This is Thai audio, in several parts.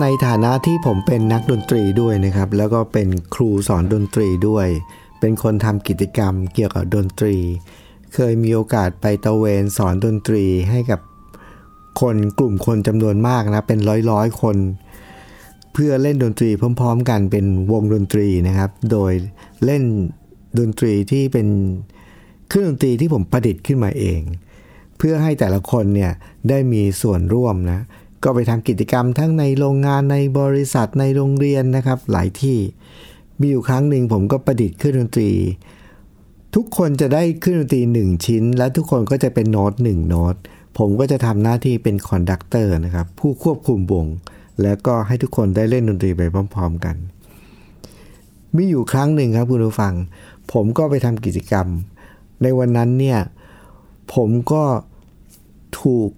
ในฐานะที่ผมเป็นนักดนตรีด้วยนะครับ แล้วก็เป็นครูสอนดนตรีด้วย เป็นคนทำกิจกรรมเกี่ยวกับดนตรี เคยมีโอกาสไปตะเวนสอนดนตรีให้กับคนกลุ่มคนจำนวนมากนะ เป็นร้อยร้อยๆคน เพื่อเล่นดนตรีพร้อม ๆ กันเป็นวงดนตรีนะครับ โดยเล่นดนตรีที่เป็นเครื่องดนตรีที่ผมประดิษฐ์ขึ้นมาเอง เพื่อให้แต่ละคนเนี่ยได้มีส่วนร่วมนะ ก็ไปทำกิจกรรมทั้งในโรงงานในบริษัทในโรงเรียนนะครับ หลายที่มีอยู่ครั้งหนึ่งผมก็ประดิษฐ์เครื่องดนตรี ทุกคนจะได้เครื่องดนตรีหนึ่งชิ้น และทุกคนก็จะเป็นโน้ตหนึ่งโน้ตผมก็จะทำหน้าที่เป็น conductor นะครับ ผู้ควบคุมวงแล้วก็ให้ทุกคนได้เล่นดนตรีไปพร้อม ๆกัน มีอยู่ครั้งหนึ่งครับคุณผู้ฟัง ผมก็ไปทำกิจกรรม ในวันนั้นเนี่ย ผมก็ถูก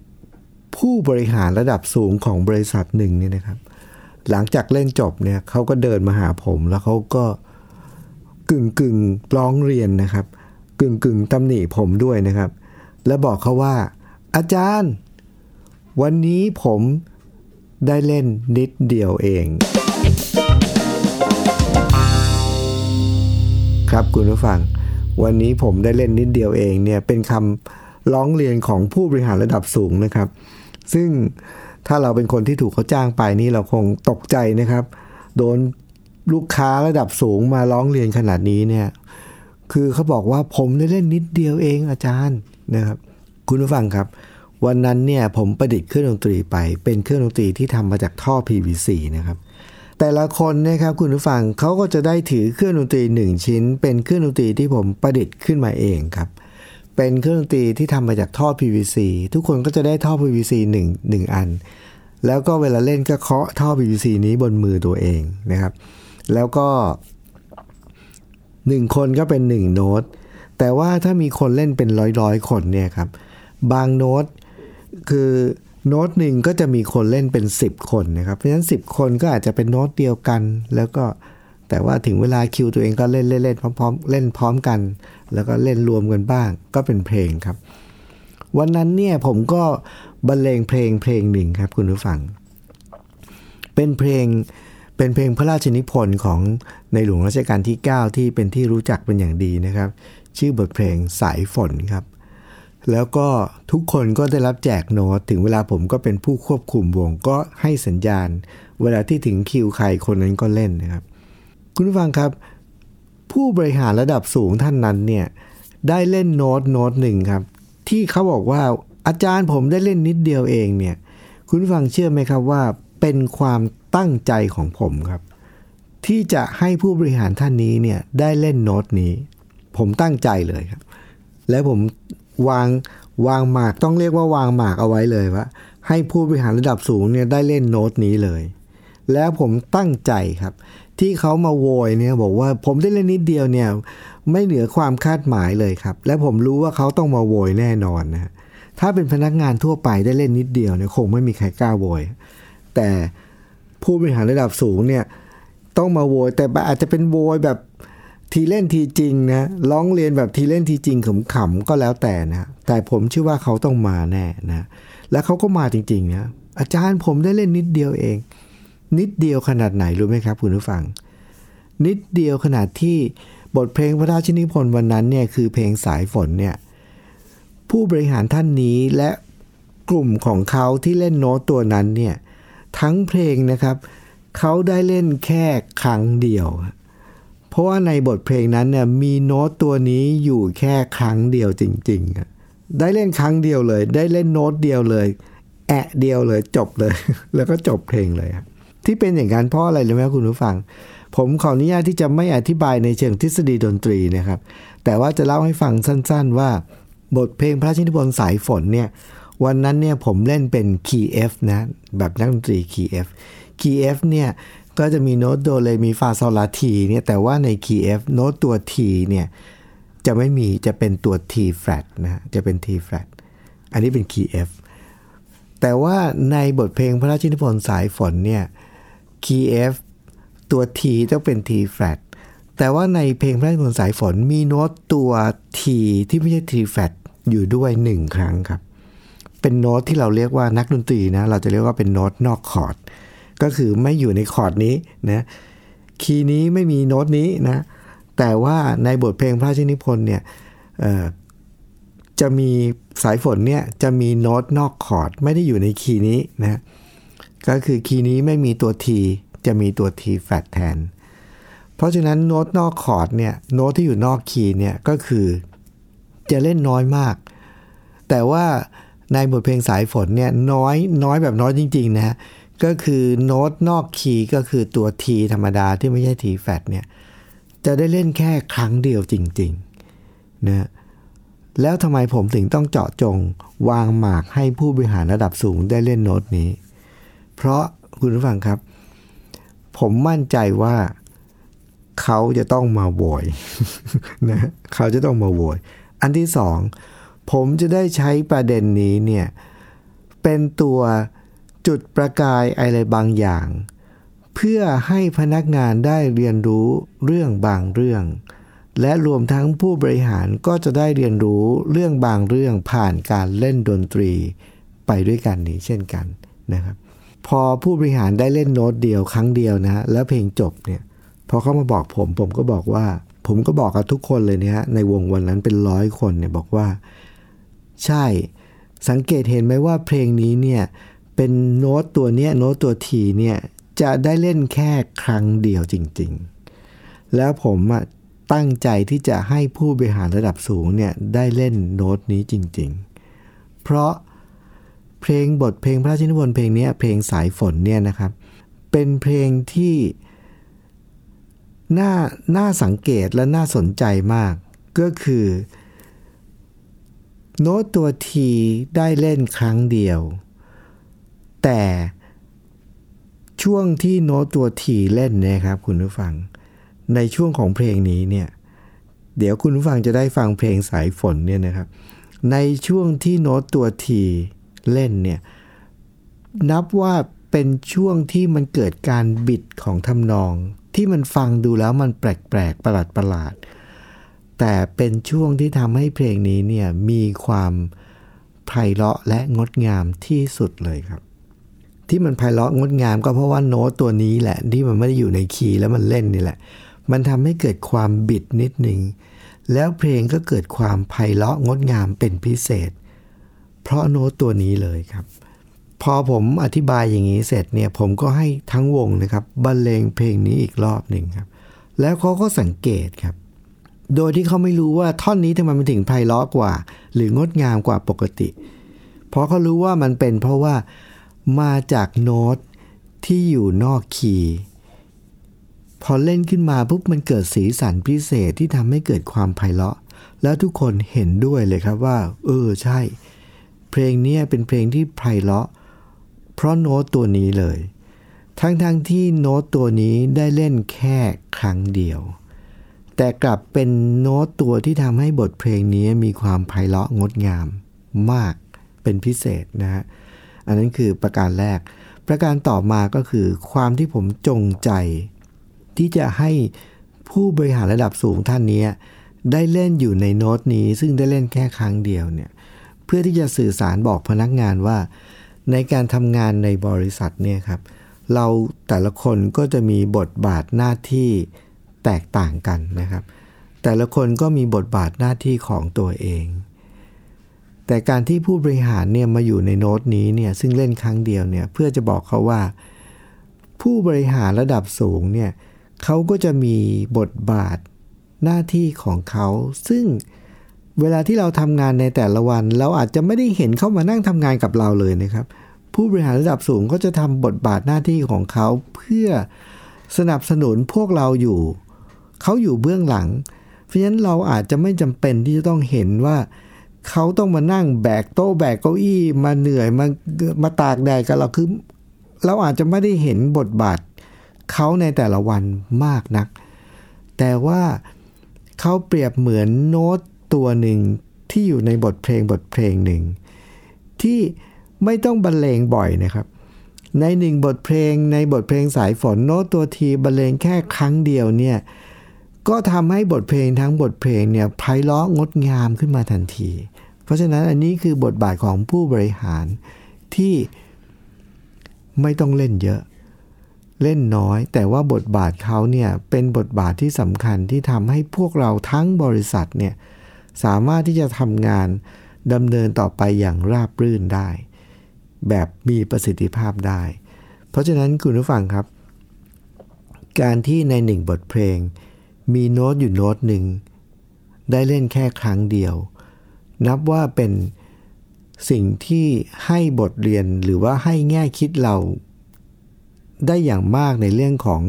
ผู้บริหารระดับสูงของบริษัทหนึ่งเนี่ยนะครับ หลังจากเล่นจบเนี่ยเขาก็เดินมาหาผม แล้วเขาก็กึ่งกึ่งร้องเรียนนะครับ กึ่งกึ่งตำหนิผมด้วยนะครับ แล้วบอกเขาว่า อาจารย์ วันนี้ผมได้เล่นนิดเดียวเอง ครับคุณผู้ฟัง วันนี้ผมได้เล่นนิดเดียวเองเนี่ยเป็นคำร้องเรียนของผู้บริหารระดับสูงนะครับ ซึ่งถ้าเราเป็นคนที่ถูกเขาจ้างไปนี่เราคงตกใจนะครับ โดนลูกค้าระดับสูงมาร้องเรียนขนาดนี้เนี่ย คือเขาบอกว่าผมได้เล่นนิดเดียวเองอาจารย์นะครับ คุณผู้ฟังครับ วันนั้นเนี่ยผมประดิษฐ์เครื่องดนตรีไปเป็นเครื่องดนตรีที่ทำมาจากท่อ PVC นะครับ แต่ละคนนะครับคุณผู้ฟังเขาก็จะได้ถือเครื่องดนตรีหนึ่งชิ้น เป็นเครื่องดนตรีที่ผมประดิษฐ์ขึ้นมาเองครับ เป็นเครื่องดนตรีที่ทำมาจากท่อ PVC ทุกคนก็จะได้ท่อ PVC 1 1 อัน แล้วก็เวลาเล่นก็เคาะท่อ PVC นี้บนมือตัวเองนะครับ แล้วก็ 1 คนก็เป็น 1 โน้ต แต่ว่าถ้ามีคนเล่นเป็นร้อยๆ คนเนี่ยครับ บางโน้ตคือโน้ตหนึ่งก็จะมีคนเล่นเป็น 10 คนนะครับ เพราะฉะนั้น 10 คนก็อาจจะเป็นโน้ตเดียวกัน แล้วก็แต่ว่าถึงเวลาคิวตัวเองก็เล่นเล่นเล่นพร้อมๆ เล่นพร้อมกัน แล้วก็เล่นรวมกันบ้าง ก็เป็นเพลงครับ วันนั้นเนี่ยผมก็บรรเลงเพลงเพลงหนึ่งครับคุณผู้ฟัง เป็นเพลงเป็นเพลงพระราชนิพนธ์ของในหลวงรัชกาลที่ 9 ที่เป็นที่รู้จักเป็นอย่างดีนะครับ ชื่อบทเพลงสายฝนครับ แล้วก็ทุกคนก็ได้รับแจกโน้ตถึงเวลาผมก็เป็นผู้ควบคุมวงก็ให้สัญญาณ เวลาที่ถึงคิวใครคนนั้นก็เล่นนะครับ คุณผู้ฟังครับ ผู้บริหารระดับสูงท่านนั้นเนี่ยได้เล่นโน้ตโน้ตหนึ่งครับ ที่เขาบอกว่าอาจารย์ผมได้เล่นนิดเดียวเองเนี่ย คุณฟังเชื่อไหมครับว่า เป็นความตั้งใจของผมครับ ที่จะให้ผู้บริหารท่านนี้เนี่ยได้เล่นโน้ตนี้ ผมตั้งใจเลยครับ และผมวางวางหมากต้องเรียกว่าวางหมากเอาไว้เลยว่า ให้ผู้บริหารระดับสูงเนี่ยได้เล่นโน้ตนี้เลย แล้วผมตั้งใจครับ ที่เขามาโวยเนี่ยบอกว่าผมได้เล่นนิดเดียวเนี่ยไม่เหนือความคาดหมายเลยครับ และผมรู้ว่าเขาต้องมาโวยแน่นอนนะถ้าเป็นพนักงานทั่วไปได้เล่นนิดเดียวเนี่ยคงไม่มีใครกล้าโวย แต่ผู้บริหารระดับสูงเนี่ยต้องมาโวยแต่อาจจะเป็นโวยแบบทีเล่นทีจริงนะร้องเรียนแบบทีเล่นทีจริงขำๆก็แล้วแต่นะแต่ผมเชื่อว่าเขาต้องมาแน่นะ แล้วเขาก็มาจริงๆนะอาจารย์ผมได้เล่นนิดเดียวเอง นิดเดียวขนาดไหนรู้ไหมครับคุณผู้ฟัง นิดเดียวขนาดที่บทเพลงพระราชนิพนธ์วันนั้นเนี่ยคือเพลงสายฝนเนี่ยผู้บริหารท่านนี้และกลุ่มของเขาที่เล่นโน้ตตัวนั้นเนี่ยทั้งเพลงนะครับเขาได้เล่นแค่ครั้งเดียว เพราะว่าในบทเพลงนั้นเนี่ยมีโน้ตตัวนี้อยู่แค่ครั้งเดียวจริงๆอะได้เล่นครั้งเดียวเลย ได้เล่นโน้ตเดียวเลย แอะเดียวเลยจบเลย แล้วก็จบเพลงเลยครับ ที่เป็นอย่างนั้นเพราะอะไรรู้ไหมครับคุณผู้ฟัง ผมขออนุญาตที่จะไม่อธิบายในเชิงทฤษฎีดนตรีนะครับ แต่ว่าจะเล่าให้ฟังสั้น ๆ ว่า บทเพลงพระราชนิพนธ์สายฝนเนี่ยวันนั้นเนี่ยผมเล่นเป็นคีย์ F นะแบบนักดนตรีคีย์ F คีย์ F เนี่ยก็จะมีโน้ตโดเรมีฟาโซลาทีเนี่ยแต่ว่าในคีย์ F โน้ตตัว T เนี่ยจะไม่มีจะเป็นตัว ที flat นะจะเป็น T flat อันนี้เป็นคีย์ F แต่ว่าในบทเพลงพระราชนิพนธ์สายฝนเนี่ย คีย์ F ตัว ทีต้องเป็น ที flat แต่ว่าในเพลงพระราชนิพนธ์สายฝนมีโน้ตตัว T ที่ไม่ใช่ T flat อยู่ด้วยหนึ่งครั้งครับ เป็นโน้ตที่เราเรียกว่านักดนตรีนะ เราจะเรียกว่าเป็นโน้ตนอกคอร์ด ก็คือไม่อยู่ในคอร์ดนี้นะ คีย์นี้ไม่มีโน้ตนี้นะ แต่ว่าในบทเพลงพระราชนิพนธ์เนี่ยจะมีสายฝนเนี่ยจะมีโน้ตนอกคอร์ดไม่ได้อยู่ในคีย์นี้นะ ก็คือคีย์นี้ไม่มีตัว ที จะมีตัว ที flat แทน เพราะฉะนั้นโน้ตนอกคอร์ดเนี่ยโน้ตที่อยู่นอกคีย์เนี่ยก็คือจะเล่นน้อยมาก แต่ว่าในบทเพลงสายฝนเนี่ยน้อยน้อยแบบน้อยจริงๆนะ ก็คือโน้ตนอกคีย์ก็คือตัว ทีธรรมดาที่ไม่ใช่ ที flat เนี่ยจะได้เล่นแค่ครั้งเดียวจริงๆนะแล้วทำไมผมถึงต้องเจาะจง วางหมากให้ผู้บริหารระดับสูงได้เล่นโน้ตนี้ เพราะคุณผู้ฟังครับ ผมมั่นใจว่าเขาจะต้องมาโวยนะเขาจะต้องมาโวยอันที่สองผมจะได้ใช้ประเด็นนี้เนี่ยเป็นตัวจุดประกายอะไรบางอย่าง เพื่อให้พนักงานได้เรียนรู้เรื่องบางเรื่อง และรวมทั้งผู้บริหารก็จะได้เรียนรู้เรื่องบางเรื่องผ่านการเล่นดนตรีไปด้วยกันนี้เช่นกันนะครับ พอผู้บริหารได้เล่นโน้ตเดียวครั้งเดียวนะฮะแล้วเพลงจบเนี่ยพอเขามาบอกผม ผมก็บอกว่า ผมก็บอกกับทุกคนเลยเนี่ยในวงวันนั้นเป็นร้อยคนเนี่ยบอกว่า ใช่สังเกตเห็นไหมว่าเพลงนี้เนี่ยเป็นโน้ตตัวเนี้ยโน้ตตัวทีเนี่ยจะได้เล่นแค่ครั้งเดียวจริง ๆ แล้วผมอะตั้งใจที่จะให้ผู้บริหารระดับสูงเนี่ยได้เล่นโน้ตนี้จริง ๆ เพราะ เพลงบทเพลงพระราชนิพนธ์เพลงนี้เพลงสายฝนเนี่ยนะครับ เป็นเพลงที่น่าน่าสังเกตและน่าสนใจมาก ก็คือ โน้ตตัวทีได้เล่นครั้งเดียว แต่ช่วงที่โน้ตตัวทีเล่นนะครับคุณผู้ฟัง ในช่วงของเพลงนี้เนี่ยเดี๋ยวคุณผู้ฟังจะได้ฟังเพลงสายฝนเนี่ยนะครับ ในช่วงที่โน้ตตัวที เล่นเนี่ยนับว่าเป็นช่วงที่มันเกิดการบิดของทำนอง ที่มันฟังดูแล้วมันแปลกๆประหลาดประหลาดแต่เป็นช่วงที่ทำให้เพลงนี้เนี่ยมีความไพเราะและงดงามที่สุดเลยครับ ที่มันไพเราะงดงามก็เพราะว่าโน้ตตัวนี้แหละ ที่มันไม่ได้อยู่ในคีย์แล้วมันเล่นนี่แหละ มันทำให้เกิดความบิดนิดหนึ่งแล้วเพลงก็เกิดความไพเราะงดงามเป็นพิเศษ เพราะโน้ตตัวนี้เลยครับ พอผมอธิบายอย่างนี้เสร็จเนี่ยผมก็ให้ทั้งวงนะครับบรรเลงเพลงนี้อีกรอบหนึ่งครับ แล้วเขาก็สังเกตครับ โดยที่เขาไม่รู้ว่าท่อนนี้ทำไมมันถึงไพเราะกว่า หรืองดงามกว่าปกติ เพราะเขารู้ว่ามันเป็นเพราะว่ามาจากโน้ตที่อยู่นอกคีย์พอเล่นขึ้นมาปุ๊บมันเกิดสีสันพิเศษที่ทำให้เกิดความไพเราะ แล้วทุกคนเห็นด้วยเลยครับว่า เออใช่ เพลงนี้เป็นเพลงที่ไพเราะ เพราะโน้ตตัวนี้เลย ทั้งๆทที่โน้ตตัวนี้ได้เล่นแค่ครั้งเดียว แต่กลับเป็นโน้ตตัวที่ทำให้บทเพลงนี้มีความไพเราะงดงามมากเป็นพิเศษนะฮะ อันนั้นคือประการแรก ประการต่อมาก็คือความที่ผมจงใจ ที่จะให้ผู้บริหารระดับสูงท่านนี้ได้เล่นอยู่ในโน้ตนี้ ซึ่งได้เล่นแค่ครั้งเดียวเนี่ย เพื่อที่จะสื่อสารบอกพนักงานว่า ในการทำงานในบริษัทเนี่ยครับ เราแต่ละคนก็จะมีบทบาทหน้าที่แตกต่างกันนะครับ แต่ละคนก็มีบทบาทหน้าที่ของตัวเอง แต่การที่ผู้บริหารเนี่ยมาอยู่ในโน้ตนี้เนี่ยซึ่งเล่นครั้งเดียวเนี่ยเพื่อจะบอกเขาว่า ผู้บริหารระดับสูงเนี่ยเขาก็จะมีบทบาทหน้าที่ของเขาซึ่ง เวลาที่เราทำงานในแต่ละวัน เราอาจจะไม่ได้เห็นเขามานั่งทำงานกับเราเลยนะครับ ผู้บริหารระดับสูงก็จะทำบทบาทหน้าที่ของเขาเพื่อสนับสนุนพวกเราอยู่ เขาอยู่เบื้องหลัง เพราะฉะนั้นเราอาจจะไม่จำเป็นที่จะต้องเห็นว่าเขาต้องมานั่งแบกโต๊ะแบกเก้าอี้มาเหนื่อยมามาตากแดดกับเราคือเราอาจจะไม่ได้เห็นบทบาทเขาในแต่ละวันมากนัก แต่ว่าเขาเปรียบเหมือนโน้ต ตัวหนึ่งที่อยู่ในบทเพลงบทเพลงหนึ่ง ที่ไม่ต้องบรรเลงบ่อยนะครับ ในหนึ่งบทเพลงในบทเพลงสายฝนโน้ตตัวทีบรรเลงแค่ครั้งเดียวเนี่ยก็ทำให้บทเพลงทั้งบทเพลงเนี่ยไพเราะงดงามขึ้นมาทันที เพราะฉะนั้นอันนี้คือบทบาทของผู้บริหารที่ไม่ต้องเล่นเยอะ เล่นน้อย แต่ว่าบทบาทเขาเนี่ยเป็นบทบาทที่สำคัญที่ทำให้พวกเราทั้งบริษัทเนี่ย สามารถที่จะทำงานดำเนินต่อไปอย่างราบรื่นได้ แบบมีประสิทธิภาพได้ เพราะฉะนั้นคุณผู้ฟังครับ การที่ในหนึ่งบทเพลง มีโน้ตอยู่โน้ตหนึ่ง ได้เล่นแค่ครั้งเดียว นับว่าเป็นสิ่งที่ให้บทเรียนหรือว่าให้แง่คิดเราได้อย่างมากในเรื่องของ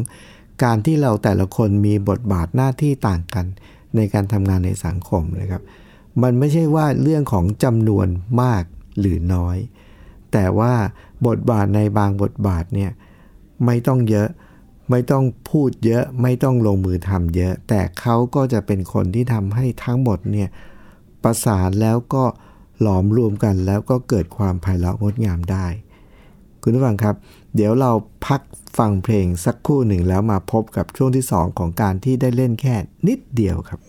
การที่เราแต่ละคนมีบทบาทหน้าที่ต่างกัน ในการทำงานในสังคมนะครับ มันไม่ใช่ว่าเรื่องของจำนวนมากหรือน้อย แต่ว่าบทบาทในบางบทบาทเนี่ยไม่ต้องเยอะไม่ต้องพูดเยอะไม่ต้องลงมือทำเยอะ แต่เขาก็จะเป็นคนที่ทำให้ทั้งหมดเนี่ยประสานแล้วก็หลอมรวมกันแล้วก็เกิดความไพเราะงดงามได้ คุณผู้ฟังครับ เดี๋ยวเราพัก ฟังเพลงสักคู่หนึ่งแล้วมาพบกับช่วงที่ 2 ของการที่ได้เล่นแค่นิดเดียวครับ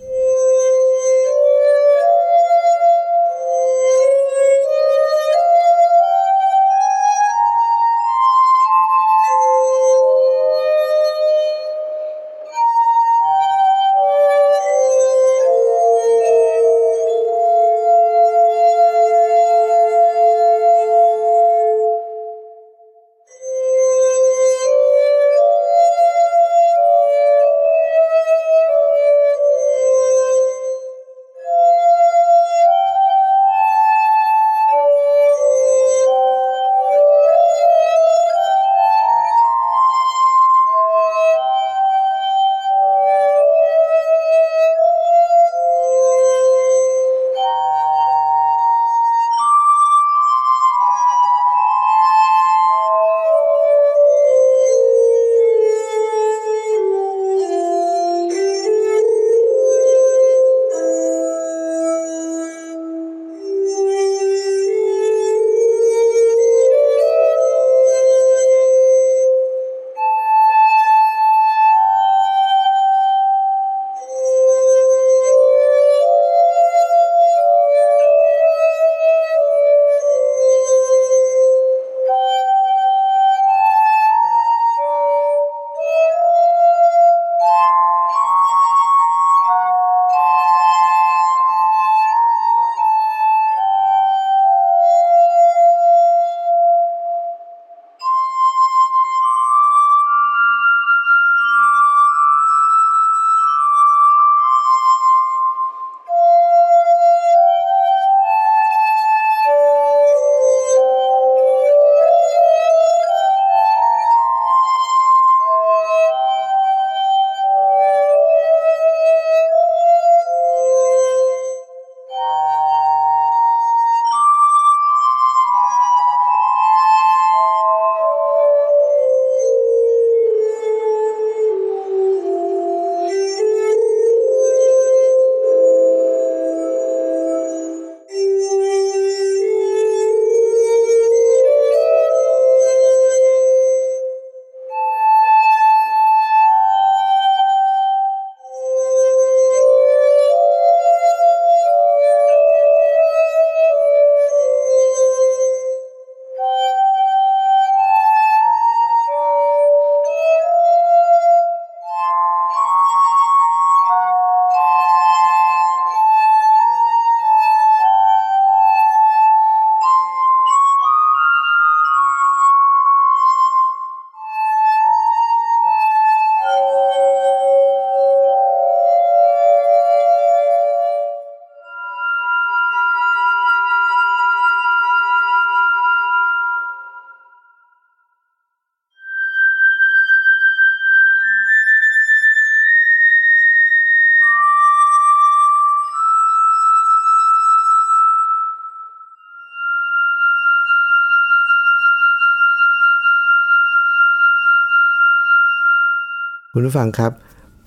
คุณผู้ฟังครับ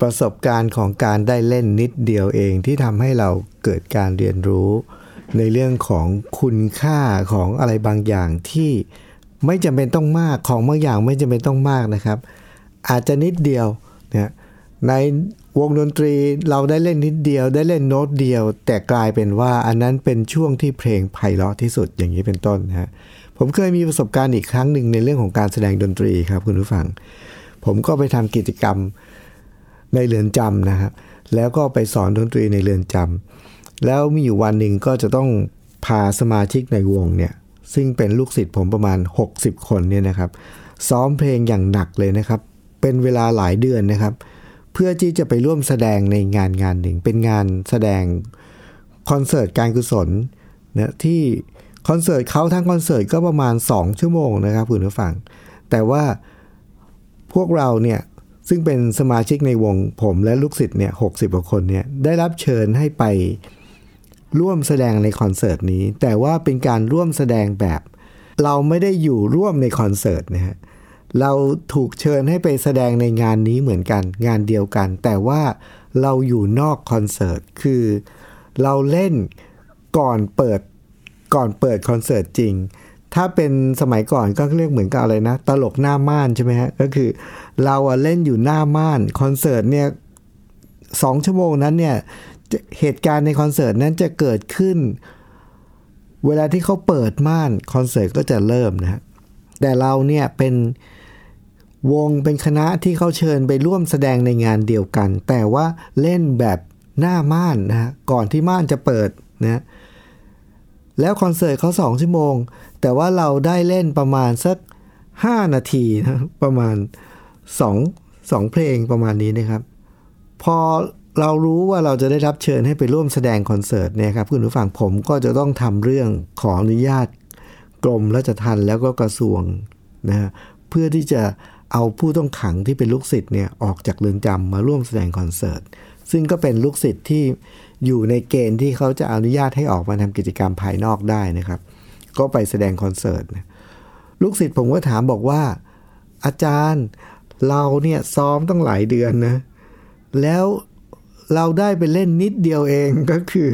ประสบการณ์ของการได้เล่นนิดเดียวเองที่ทำให้เราเกิดการเรียนรู้ ในเรื่องของคุณค่าของอะไรบางอย่างที่ไม่จำเป็นต้องมากของบางอย่างไม่จำเป็นต้องมากนะครับ อาจจะนิดเดียวนะในวงดนตรีเราได้เล่นนิดเดียว ได้เล่นโน้ตเดียว แต่กลายเป็นว่าอันนั้นเป็นช่วงที่เพลงไพเราะที่สุดอย่างนี้เป็นต้นนะฮะผมเคยมีประสบการณ์อีกครั้งหนึ่งในเรื่องของการแสดงดนตรีครับคุณผู้ฟัง ผมก็ไปทำกิจกรรมในเรือนจำนะครับแล้วก็ไปสอนดนตรีในเรือนจำแล้วมีอยู่วันหนึ่งก็จะต้องพาสมาชิกในวงเนี่ยซึ่งเป็นลูกศิษย์ผมประมาณ 60 คนเนี่ยนะครับ ซ้อมเพลงอย่างหนักเลยนะครับ เป็นเวลาหลายเดือนนะครับ เพื่อที่จะไปร่วมแสดงในงานงานหนึ่ง เป็นงานแสดงคอนเสิร์ตการกุศลนะที่คอนเสิร์ตเขาทั้งคอนเสิร์ตก็ประมาณ 2 ชั่วโมงนะครับคุณผู้ฟัง แต่ว่า พวกเราเนี่ยซึ่งเป็นสมาชิกในวงผมและลูกศิษย์เนี่ยหกสิบกว่าคนเนี่ยได้รับเชิญให้ไปร่วมแสดงในคอนเสิร์ตนี้ แต่ว่าเป็นการร่วมแสดงแบบ เราไม่ได้อยู่ร่วมในคอนเสิร์ตนะฮะเราถูกเชิญให้ไปแสดงในงานนี้เหมือนกันงานเดียวกัน แต่ว่าเราอยู่นอกคอนเสิร์ตคือเราเล่นก่อนเปิดก่อนเปิดคอนเสิร์ตจริง ถ้าเป็นสมัยก่อนก็เรียกเหมือนกับอะไรนะ ตลกหน้าม่านใช่ไหมฮะ ก็คือเราเล่นอยู่หน้าม่านคอนเสิร์ตเนี่ยสองชั่วโมงนั้นเนี่ยเหตุการณ์ในคอนเสิร์ตนั้นจะเกิดขึ้น เวลาที่เขาเปิดม่านคอนเสิร์ตก็จะเริ่มนะแต่เราเนี่ยเป็นวงเป็นคณะที่เขาเชิญไปร่วมแสดงในงานเดียวกัน แต่ว่าเล่นแบบหน้าม่านนะฮะก่อนที่ม่านจะเปิดนะแล้วคอนเสิร์ตเขาสองชั่วโมง แต่ว่าเราได้เล่นประมาณสัก 5 นาทีนะประมาณ 2 2 เพลงประมาณนี้นะครับ พอเรารู้ว่าเราจะได้รับเชิญให้ไปร่วมแสดงคอนเสิร์ตเนี่ยครับคุณผู้ฟังผมก็จะต้องทำเรื่องขออนุญาตกรมราชทัณฑ์แล้วก็กระทรวงนะฮะเพื่อที่จะเอาผู้ต้องขังที่เป็นลูกศิษย์เนี่ยออกจากเรือนจำมาร่วมแสดงคอนเสิร์ต ซึ่งก็เป็นลูกศิษย์ที่อยู่ในเกณฑ์ที่เขาจะอนุญาตให้ออกมาทำกิจกรรมภายนอกได้นะครับ ก็ไปแสดงคอนเสิร์ตลูกศิษย์ผมก็ถามบอกว่า อาจารย์เราเนี่ยซ้อมต้องหลายเดือนนะ แล้วเราได้ไปเล่นนิดเดียวเองก็คือ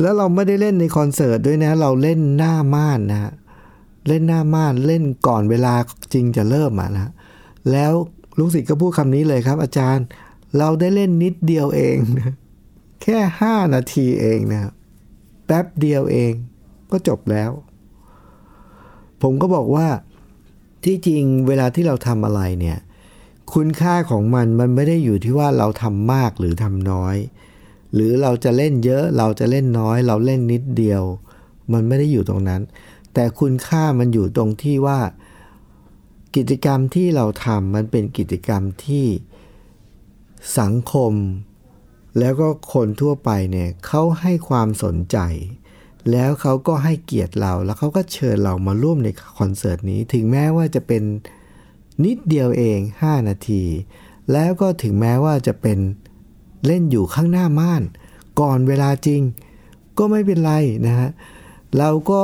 แล้วเราไม่ได้เล่นในคอนเสิร์ตด้วยนะ เราเล่นหน้าม่านนะเล่นหน้าม่านเล่นก่อนเวลาจริงจะเริ่มอะนะแล้วลูกศิษย์ก็พูดคำนี้เลยครับ อาจารย์เราได้เล่นนิดเดียวเองนะแค่ห้านาทีเองนะแป๊บเดียวเอง ก็จบแล้ว ผมก็บอกว่าที่จริงเวลาที่เราทำอะไรเนี่ย คุณค่าของมันมันไม่ได้อยู่ที่ว่าเราทำมากหรือทำน้อย หรือเราจะเล่นเยอะเราจะเล่นน้อย เราเล่นนิดเดียว มันไม่ได้อยู่ตรงนั้น แต่คุณค่ามันอยู่ตรงที่ว่า กิจกรรมที่เราทำมันเป็นกิจกรรมที่สังคม แล้วก็คนทั่วไปเนี่ยเขาให้ความสนใจ แล้วเขาก็ให้เกียรติเรา แล้วเขาก็เชิญเรามาร่วมในคอนเสิร์ตนี้ ถึงแม้ว่าจะเป็นนิดเดียวเอง 5 นาที แล้วก็ถึงแม้ว่าจะเป็นเล่นอยู่ข้างหน้าม่าน ก่อนเวลาจริง ก็ไม่เป็นไรนะฮะ เราก็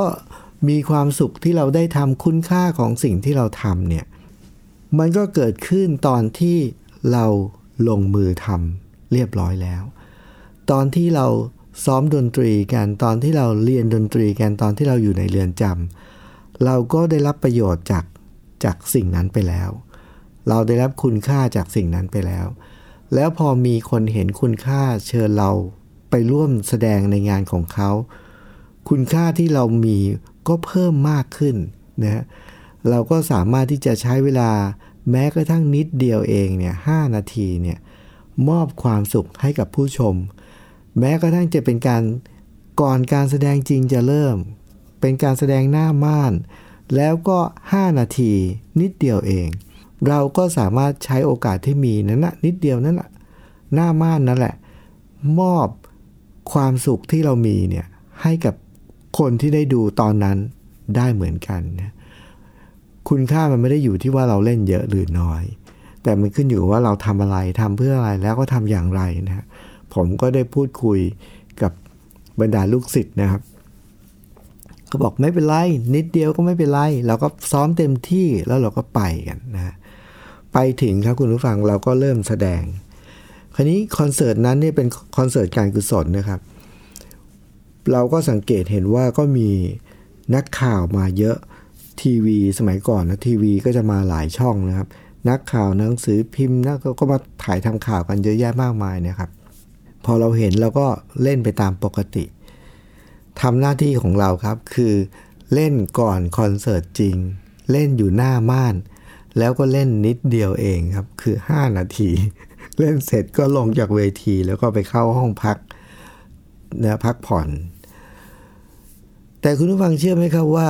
มีความสุขที่เราได้ทำคุณค่าของสิ่งที่เราทำเนี่ย มันก็เกิดขึ้นตอนที่เราลงมือทำเรียบร้อยแล้ว ตอนที่เรา ซ้อมดนตรีกันตอนที่เราเรียนดนตรีกันตอนที่เราอยู่ในเรือนจำเราก็ได้รับประโยชน์จากจากสิ่งนั้นไปแล้ว เราได้รับคุณค่าจากสิ่งนั้นไปแล้ว แล้วพอมีคนเห็นคุณค่าเชิญเราไปร่วมแสดงในงานของเขา คุณค่าที่เรามีก็เพิ่มมากขึ้นนะเราก็สามารถที่จะใช้เวลาแม้กระทั่งนิดเดียวเองเนี่ยหนาทีเนี่ยมอบความสุขให้กับผู้ชม แม้กระทั่งจะเป็นการก่อนการแสดงจริงจะเริ่ม เป็นการแสดงหน้าม่าน แล้วก็ 5 นาทีนิดเดียวเอง เราก็สามารถใช้โอกาสที่มีนั้นนะนิดเดียวนั่นแหละหน้าม่านนั่นแหละ มอบความสุขที่เรามีเนี่ยให้กับคนที่ได้ดูตอนนั้นได้เหมือนกันนะคุณค่ามันไม่ได้อยู่ที่ว่าเราเล่นเยอะหรือน้อย แต่มันขึ้นอยู่ว่าเราทำอะไรทำเพื่ออะไรแล้วก็ทำอย่างไรนะ ผมก็ได้พูดคุยกับบรรดาลูกศิษย์นะครับก็บอกไม่เป็นไร นิดเดียวก็ไม่เป็นไร เราก็ซ้อมเต็มที่แล้วเราก็ไปกันนะไปถึงครับคุณผู้ฟังเราก็เริ่มแสดง คราวนี้คอนเสิร์ตนั้นเนี่ยเป็นคอนเสิร์ตการกุศลนะครับ เราก็สังเกตเห็นว่าก็มีนักข่าวมาเยอะทีวีสมัยก่อนนะทีวีก็จะมาหลายช่องนะครับ นักข่าวหนังสือพิมพ์นะก็มาถ่ายทำข่าวกันเยอะแยะมากมายนะครับ พอเราเห็นเราก็เล่นไปตามปกติทำหน้าที่ของเราครับคือเล่นก่อนคอนเสิร์ตจริง เล่นอยู่หน้าม่าน แล้วก็เล่นนิดเดียวเองครับ คือ 5 นาที เล่นเสร็จก็ลงจากเวทีแล้วก็ไปเข้าห้องพักนะพักผ่อน แต่คุณผู้ฟังเชื่อไหมครับว่า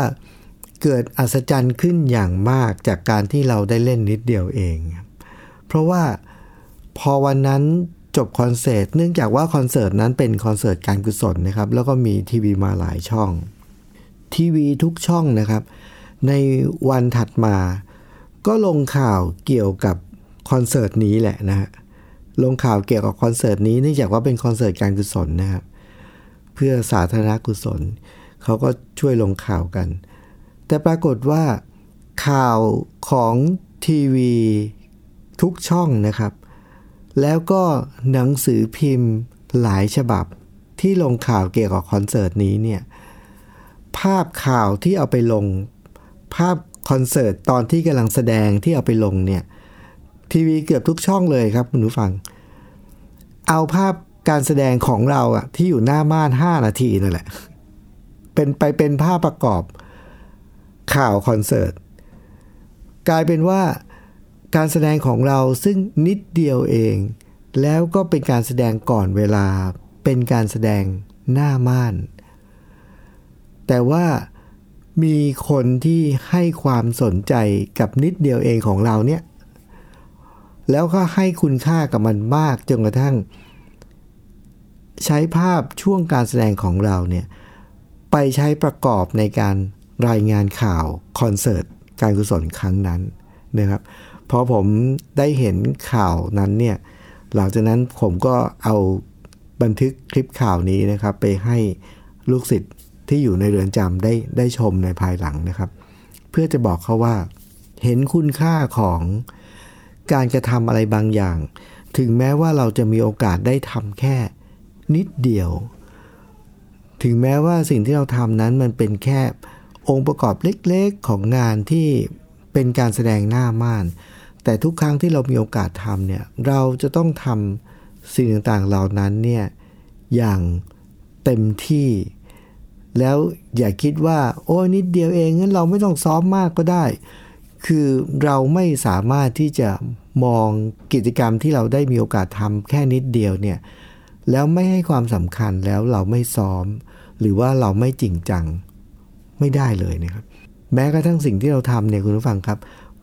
เกิดอัศจรรย์ขึ้นอย่างมากจากการที่เราได้เล่นนิดเดียวเอง เพราะว่าพอวันนั้น จบคอนเสิร์ตเนื่องจากว่าคอนเสิร์ตนั้นเป็นคอนเสิร์ตการกุศลนะครับ แล้วก็มีทีวีมาหลายช่อง ทีวีทุกช่องนะครับ ในวันถัดมา ก็ลงข่าวเกี่ยวกับคอนเสิร์ตนี้แหละนะฮะลงข่าวเกี่ยวกับคอนเสิร์ตนี้เนื่องจากว่าเป็นคอนเสิร์ตการกุศลนะครับเพื่อสาธารณกุศลเขาก็ช่วยลงข่าวกัน แต่ปรากฏว่าข่าวของทีวีทุกช่องนะครับ แล้วก็หนังสือพิมพ์หลายฉบับที่ลงข่าวเกี่ยวกับคอนเสิร์ตนี้เนี่ยภาพข่าวที่เอาไปลง ภาพคอนเสิร์ตตอนที่กำลังแสดงที่เอาไปลงเนี่ยทีวีเกือบทุกช่องเลยครับคุณผู้ฟัง เอาภาพการแสดงของเราอะที่อยู่หน้าม่าน 5 นาทีนั่นแหละ เป็นไปเป็นภาพประกอบข่าวคอนเสิร์ต กลายเป็นว่า การแสดงของเราซึ่งนิดเดียวเอง แล้วก็เป็นการแสดงก่อนเวลา เป็นการแสดงหน้าม่าน แต่ว่ามีคนที่ให้ความสนใจกับนิดเดียวเองของเราเนี่ย แล้วก็ให้คุณค่ากับมันมากจนกระทั่ง ใช้ภาพช่วงการแสดงของเราเนี่ย ไปใช้ประกอบในการรายงานข่าวคอนเสิร์ตการกุศลครั้งนั้นนะครับ พอผมได้เห็นข่าวนั้นเนี่ย หลังจากนั้นผมก็เอาบันทึกคลิปข่าวนี้นะครับ ไปให้ลูกศิษย์ที่อยู่ในเรือนจำได้ได้ชมในภายหลังนะครับ เพื่อจะบอกเขาว่า เห็นคุณค่าของการกระทำอะไรบางอย่าง ถึงแม้ว่าเราจะมีโอกาสได้ทำแค่นิดเดียว ถึงแม้ว่าสิ่งที่เราทำนั้นมันเป็นแค่องค์ประกอบเล็กๆของงานที่เป็นการแสดงหน้าม่าน แต่ทุกครั้งที่เรามีโอกาสทำเนี่ยเราจะต้องทำสิ่งต่างๆเหล่านั้นเนี่ยอย่างเต็มที่ แล้วอย่าคิดว่า โอ้นิดเดียวเองงั้นเราไม่ต้องซ้อมมากก็ได้ คือเราไม่สามารถที่จะมองกิจกรรมที่เราได้มีโอกาสทำแค่นิดเดียวเนี่ยแล้วไม่ให้ความสำคัญแล้วเราไม่ซ้อม หรือว่าเราไม่จริงจังไม่ได้เลยนะครับ แม้กระทั่งสิ่งที่เราทำเนี่ยคุณผู้ฟังครับ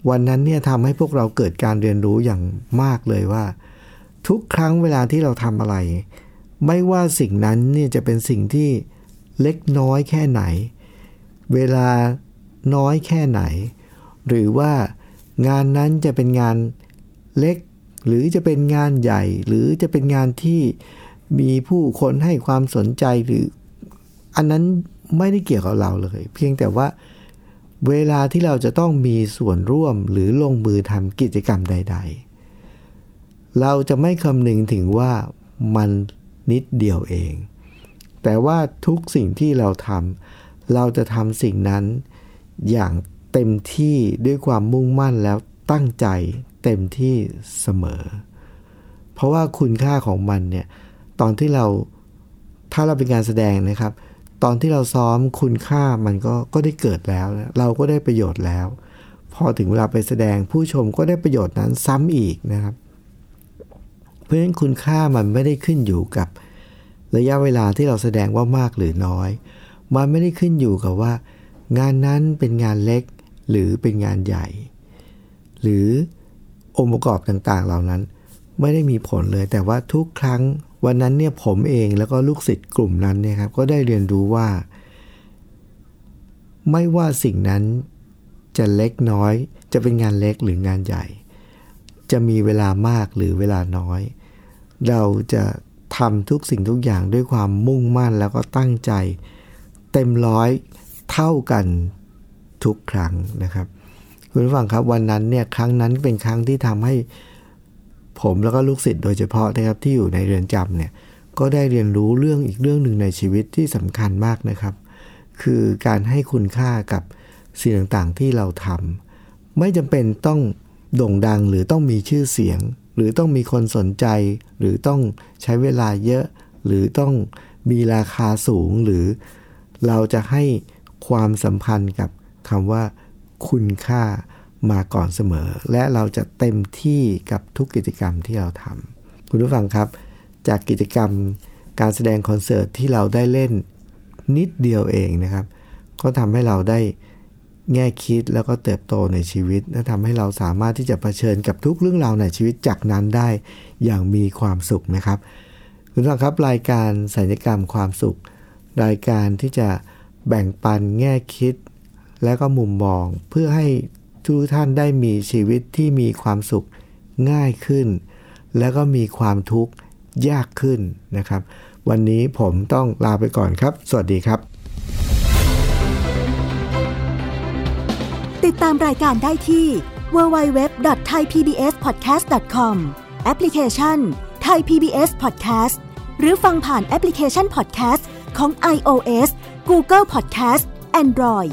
วันนั้นเนี่ยทำให้พวกเราเกิดการเรียนรู้อย่างมากเลยว่า ทุกครั้งเวลาที่เราทำอะไร ไม่ว่าสิ่งนั้นเนี่ยจะเป็นสิ่งที่เล็กน้อยแค่ไหน เวลาน้อยแค่ไหน หรือว่างานนั้นจะเป็นงานเล็ก หรือจะเป็นงานใหญ่ หรือจะเป็นงานที่มีผู้คนให้ความสนใจหรือ อันนั้นไม่ได้เกี่ยวกับเราเลย เพียงแต่ว่า เวลาที่เราจะต้องมีส่วนร่วมหรือลงมือทำกิจกรรมใด ๆ เราจะไม่คำนึงถึงว่ามันนิดเดียวเอง แต่ว่าทุกสิ่งที่เราทำเราจะทำสิ่งนั้น อย่างเต็มที่ด้วยความมุ่งมั่นแล้วตั้งใจเต็มที่เสมอ เพราะว่าคุณค่าของมันเนี่ยตอนที่เราถ้าเราเป็นการแสดงนะครับ ตอนที่เราซ้อมคุณค่ามันก็ก็ได้เกิดแล้ว เราก็ได้ประโยชน์แล้ว พอถึงเวลาไปแสดงผู้ชมก็ได้ประโยชน์นั้นซ้ำอีกนะครับ เพราะฉะนั้นคุณค่ามันไม่ได้ขึ้นอยู่กับระยะเวลาที่เราแสดงว่ามากหรือน้อย มันไม่ได้ขึ้นอยู่กับว่า งานนั้นเป็นงานเล็กหรือเป็นงานใหญ่ หรือองค์ประกอบต่างๆ เหล่านั้น ไม่ได้มีผลเลย แต่ว่าทุกครั้ง วันนั้นเนี่ยผมเองแล้วก็ลูกศิษย์กลุ่มนั้นเนี่ยครับก็ได้เรียนรู้ว่า ไม่ว่าสิ่งนั้นจะเล็กน้อย จะเป็นงานเล็กหรืองานใหญ่ จะมีเวลามากหรือเวลาน้อย เราจะทำทุกสิ่งทุกอย่างด้วยความมุ่งมั่นแล้วก็ตั้งใจ เต็มร้อยเท่ากันทุกครั้งนะครับ คุณผู้ฟังครับวันนั้นเนี่ยครั้งนั้นเป็นครั้งที่ทำให้ ผมแล้วก็ลูกศิษย์โดยเฉพาะนะครับที่อยู่ในเรือนจำเนี่ยก็ได้เรียนรู้เรื่องอีกเรื่องหนึ่งในชีวิตที่สำคัญมากนะครับ คือการให้คุณค่ากับสิ่งต่างๆที่เราทำไม่จำเป็นต้องโด่งดังหรือต้องมีชื่อเสียง หรือต้องมีคนสนใจ หรือต้องใช้เวลาเยอะ หรือต้องมีราคาสูงหรือเราจะให้ความสัมพันธ์กับคำว่า คุณค่า มาก่อนเสมอ และเราจะเต็มที่กับทุกกิจกรรมที่เราทำคุณผู้ฟังครับ จากกิจกรรมการแสดงคอนเสิร์ตที่เราได้เล่นนิดเดียวเองนะครับ ก็ทำให้เราได้แง่คิดแล้วก็เติบโตในชีวิต และทำให้เราสามารถที่จะะเผชิญกับทุกเรื่องราวในชีวิตจากนั้นได้อย่างมีความสุขนะครับ คุณผู้ฟังครับรายการสัญญกรรมความสุข รายการที่จะแบ่งปันแง่คิด และก็มุมมองเพื่อให้ ทุกท่านได้มีชีวิตที่มีความสุขง่ายขึ้น แล้วก็มีความทุกข์ยากขึ้นนะครับ วันนี้ผมต้องลาไปก่อนครับ สวัสดีครับ ติดตามรายการได้ที่ www.thaipbspodcast.com แอปพลิเคชัน Thai PBS Podcast หรือฟังผ่านแอปพลิเคชัน Podcast ของ iOS Google Podcast Android